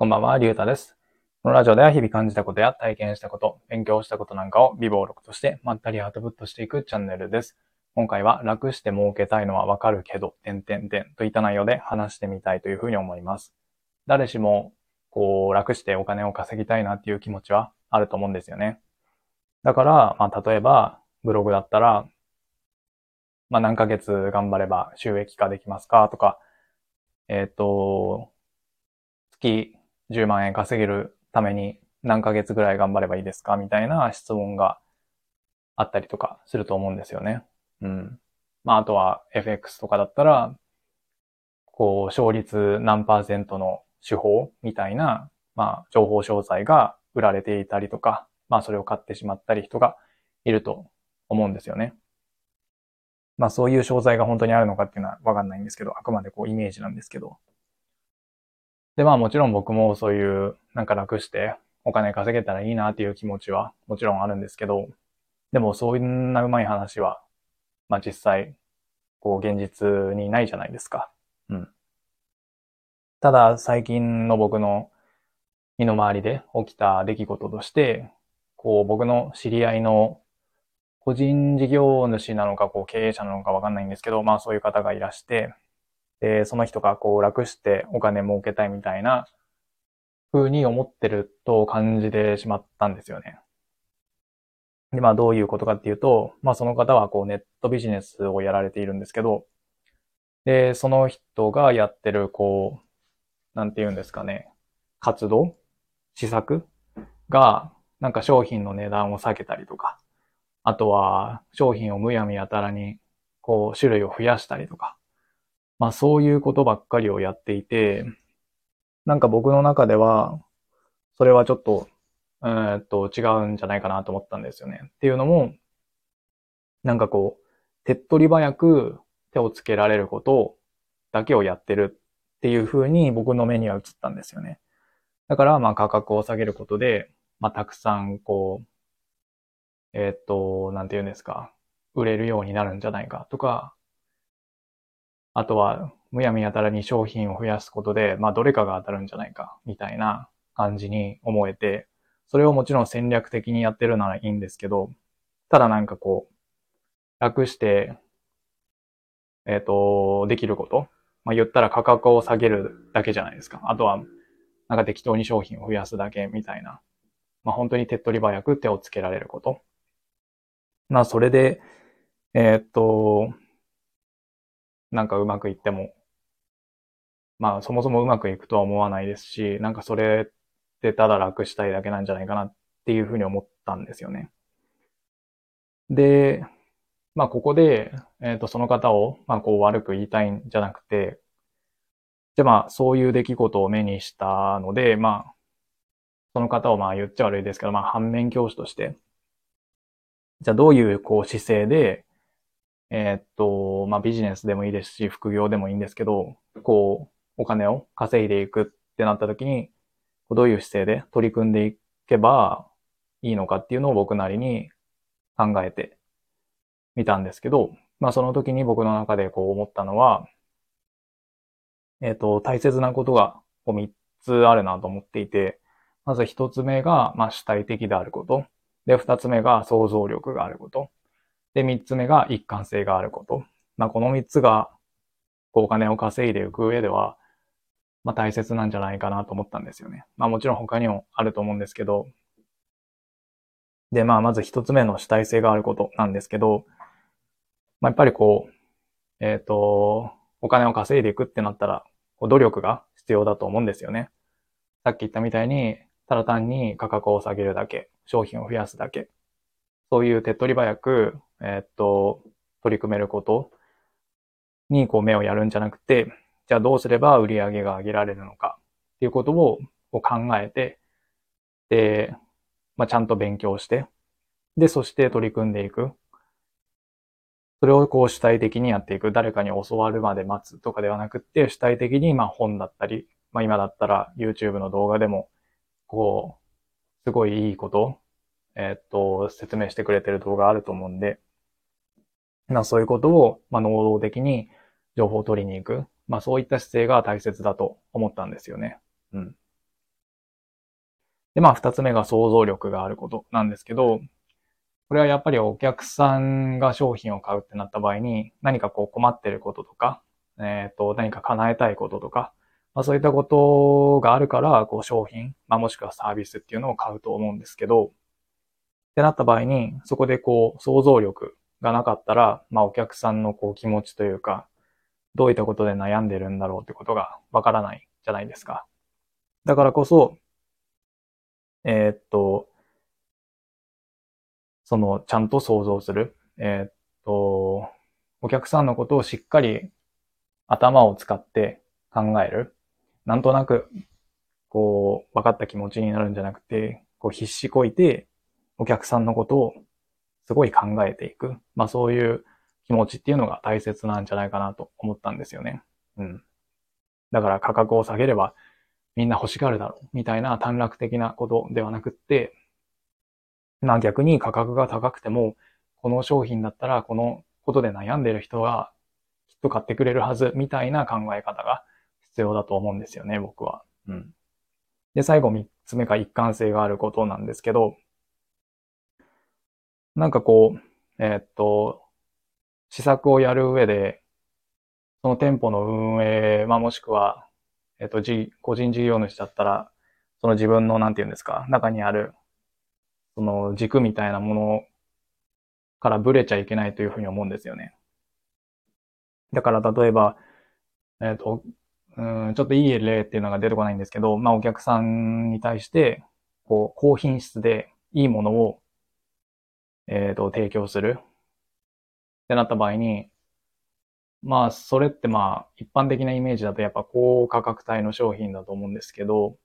こんばんは、りゅうたです。このラジオでは日々感じたことや体験したこと、勉強したことなんかを微暴録としてまったりアウトプットしていくチャンネルです。今回は楽して儲けたいのはわかるけど、点々点といった内容で話してみたいというふうに思います。誰しも、こう、楽してお金を稼ぎたいなっていう気持ちはあると思うんですよね。だから、まあ、例えば、ブログだったら、まあ、何ヶ月頑張れば収益化できますかとか、えっ、と、月10万円稼げるために何ヶ月ぐらい頑張ればいいですかみたいな質問があったりとかすると思うんですよね。うん。まあ、あとは FX とかだったら、こう、勝率何パーセントの手法みたいな、まあ、情報商材が売られていたりとか、まあ、それを買ってしまったり人がいると思うんですよね。まあ、そういう商材が本当にあるのかっていうのはわかんないんですけど、あくまでこう、イメージなんですけど。で、まあもちろん僕もそういうなんか楽してお金稼げたらいいなっていう気持ちはもちろんあるんですけど、でもそういうなうまい話は、まあ実際、こう現実にないじゃないですか。うん。ただ最近の僕の身の回りで起きた出来事として、こう僕の知り合いの個人事業主なのかこう経営者なのかわかんないんですけど、まあそういう方がいらして、で、その人がこう楽してお金儲けたいみたいな風に思ってると感じてしまったんですよね。で、まあどういうことかっていうと、まあその方はこうネットビジネスをやられているんですけど、で、その人がやってるこう、なんて言うんですかね、活動施策が、なんか商品の値段を下げたりとか、あとは商品をむやみやたらにこう種類を増やしたりとか、まあそういうことばっかりをやっていて、なんか僕の中では、それはちょっと、えーっと、違うんじゃないかなと思ったんですよね。っていうのも、なんかこう、手っ取り早く手をつけられることだけをやってるっていう風に僕の目には映ったんですよね。だから、まあ価格を下げることで、まあたくさんこう、えーっと、なんて言うんですか、売れるようになるんじゃないかとか、あとは、むやみやたらに商品を増やすことで、まあ、どれかが当たるんじゃないか、みたいな感じに思えて、それをもちろん戦略的にやってるならいいんですけど、ただなんかこう、楽して、えっ、と、できること。まあ、言ったら価格を下げるだけじゃないですか。あとは、なんか適当に商品を増やすだけみたいな。まあ、本当に手っ取り早く手をつけられること。まあ、それで、えっ、と、なんかうまくいっても、まあそもそもうまくいくとは思わないですし、なんかそれってただ楽したいだけなんじゃないかなっていうふうに思ったんですよね。で、まあここで、えっ、とその方を、まあこう悪く言いたいんじゃなくて、じゃあまあそういう出来事を目にしたので、まあその方をまあ言っちゃ悪いですけど、まあ反面教師として、じゃあどういうこう姿勢で、えーっと、まあ、ビジネスでもいいですし、副業でもいいんですけど、こう、お金を稼いでいくってなった時に、どういう姿勢で取り組んでいけばいいのかっていうのを僕なりに考えてみたんですけど、まあ、その時に僕の中でこう思ったのは、えーと、大切なことがこう3つあるなと思っていて、まず1つ目が、まあ、主体的であること。で、2つ目が想像力があること。で、三つ目が一貫性があること。まあ、この三つが、こうお金を稼いでいく上では、まあ、大切なんじゃないかなと思ったんですよね。まあ、もちろん他にもあると思うんですけど、で、まあ、まず一つ目の主体性があることなんですけど、まあ、やっぱりこう、えっ、と、お金を稼いでいくってなったら、努力が必要だと思うんですよね。さっき言ったみたいに、ただ単に価格を下げるだけ、商品を増やすだけ、そういう手っ取り早く、えっと、取り組めることにこう目をやるんじゃなくて、じゃあどうすれば売り上げが上げられるのかっていうことをこう考えて、で、まあ、ちゃんと勉強して、で、そして取り組んでいく。それをこう主体的にやっていく。誰かに教わるまで待つとかではなくって、主体的にまあ本だったり、まあ今だったら YouTube の動画でも、こう、すごいいいことえっと、説明してくれてる動画あると思うんで、まあそういうことを、まあ能動的に情報を取りに行く。まあそういった姿勢が大切だと思ったんですよね。うん。で、まあ二つ目が想像力があることなんですけど、これはやっぱりお客さんが商品を買うってなった場合に、何かこう困ってることとか、えっ、ー、と、何か叶えたいこととか、まあそういったことがあるから、こう商品、まあもしくはサービスっていうのを買うと思うんですけど、ってなった場合に、そこでこう想像力がなかったら、まあお客さんのこう気持ちというか、どういったことで悩んでるんだろうってことがわからないじゃないですか。だからこそ、えー、っと、その、ちゃんと想像する。えー、っと、お客さんのことをしっかり頭を使って考える。なんとなく、こう、分かった気持ちになるんじゃなくて、こう必死こいて、お客さんのことをすごい考えていく。まあそういう気持ちっていうのが大切なんじゃないかなと思ったんですよね。うん。だから価格を下げればみんな欲しがるだろうみたいな短絡的なことではなくって、まあ逆に価格が高くても、この商品だったらこのことで悩んでる人はきっと買ってくれるはずみたいな考え方が必要だと思うんですよね、僕は。うん。で、最後三つ目が一貫性があることなんですけど、なんかこう、えー、っと、施策をやる上で、その店舗の運営、まあ、もしくは、えっと、じ、個人事業主だったら、その自分の、なんて言うんですか、中にある、その軸みたいなものからブレちゃいけないというふうに思うんですよね。だから、例えば、えっと、うん、ちょっといい例っていうのが出てこないんですけど、まあ、お客さんに対して、こう、高品質でいいものを、えっと、提供する。ってなった場合に、まあ、それってまあ、一般的なイメージだとやっぱ高価格帯の商品だと思うんですけど、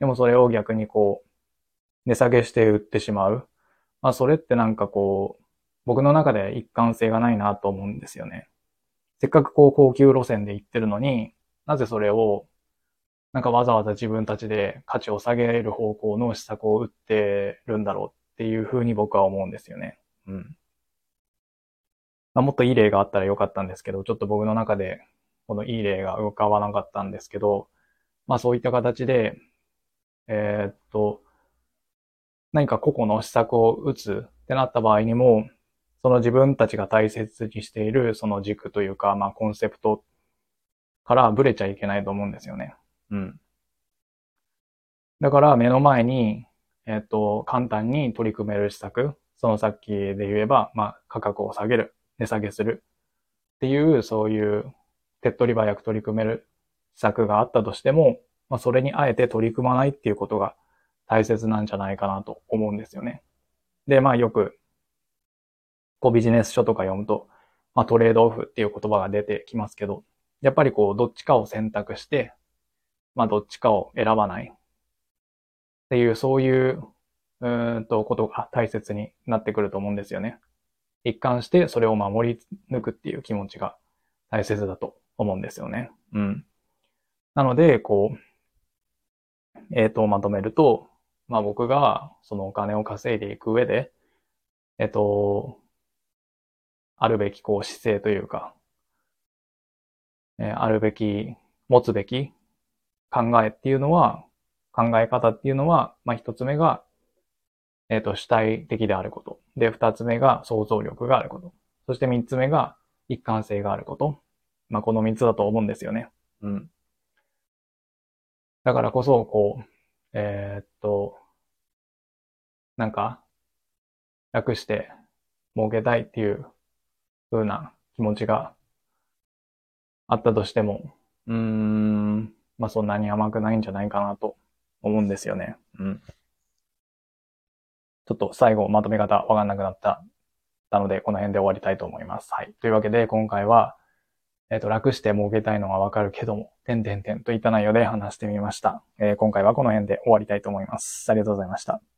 でもそれを逆にこう、値下げして売ってしまう。まあ、それってなんかこう、僕の中で一貫性がないなと思うんですよね。せっかくこう高級路線で行ってるのに、なぜそれを、なんかわざわざ自分たちで価値を下げる方向の施策を打ってるんだろうっていうふうに僕は思うんですよね。うん。まあ、もっといい例があったらよかったんですけど、ちょっと僕の中でこのいい例が浮かばなかったんですけど、まあそういった形で、えー、っと、何か個々の施策を打つってなった場合にも、その自分たちが大切にしているその軸というか、まあコンセプトからブレちゃいけないと思うんですよね。うん。だから目の前に、えっ、と、簡単に取り組める施策、そのさっきで言えば、まあ価格を下げる。値下げするっていう、そういう手っ取り早く取り組める施策があったとしても、まあ、それにあえて取り組まないっていうことが大切なんじゃないかなと思うんですよね。で、まあよく、こうビジネス書とか読むと、まあトレードオフっていう言葉が出てきますけど、やっぱりこうどっちかを選択して、まあどっちかを選ばないっていう、そういう、うんとことが大切になってくると思うんですよね。一貫してそれを守り抜くっていう気持ちが大切だと思うんですよね。うん。なので、こう、えっ、ー、と、まとめると、まあ僕がそのお金を稼いでいく上で、えっ、ー、と、あるべきこう姿勢というか、えー、あるべき、持つべき考えっていうのは、考え方っていうのは、まあ一つ目が、えっ、ー、と、主体的であること。で、二つ目が想像力があること。そして三つ目が一貫性があること。まあ、この三つだと思うんですよね。うん。だからこそ、こう、えー、っと、なんか、楽して儲けたいっていう風な気持ちがあったとしても、うーん、まあそんなに甘くないんじゃないかなと思うんですよね。うん。ちょっと最後まとめ方わかんなくなったたので、この辺で終わりたいと思います。はい。というわけで、今回は、えっ、ー、と、楽して儲けたいのはわかるけども、点々点といった内容で話してみました。えー、今回はこの辺で終わりたいと思います。ありがとうございました。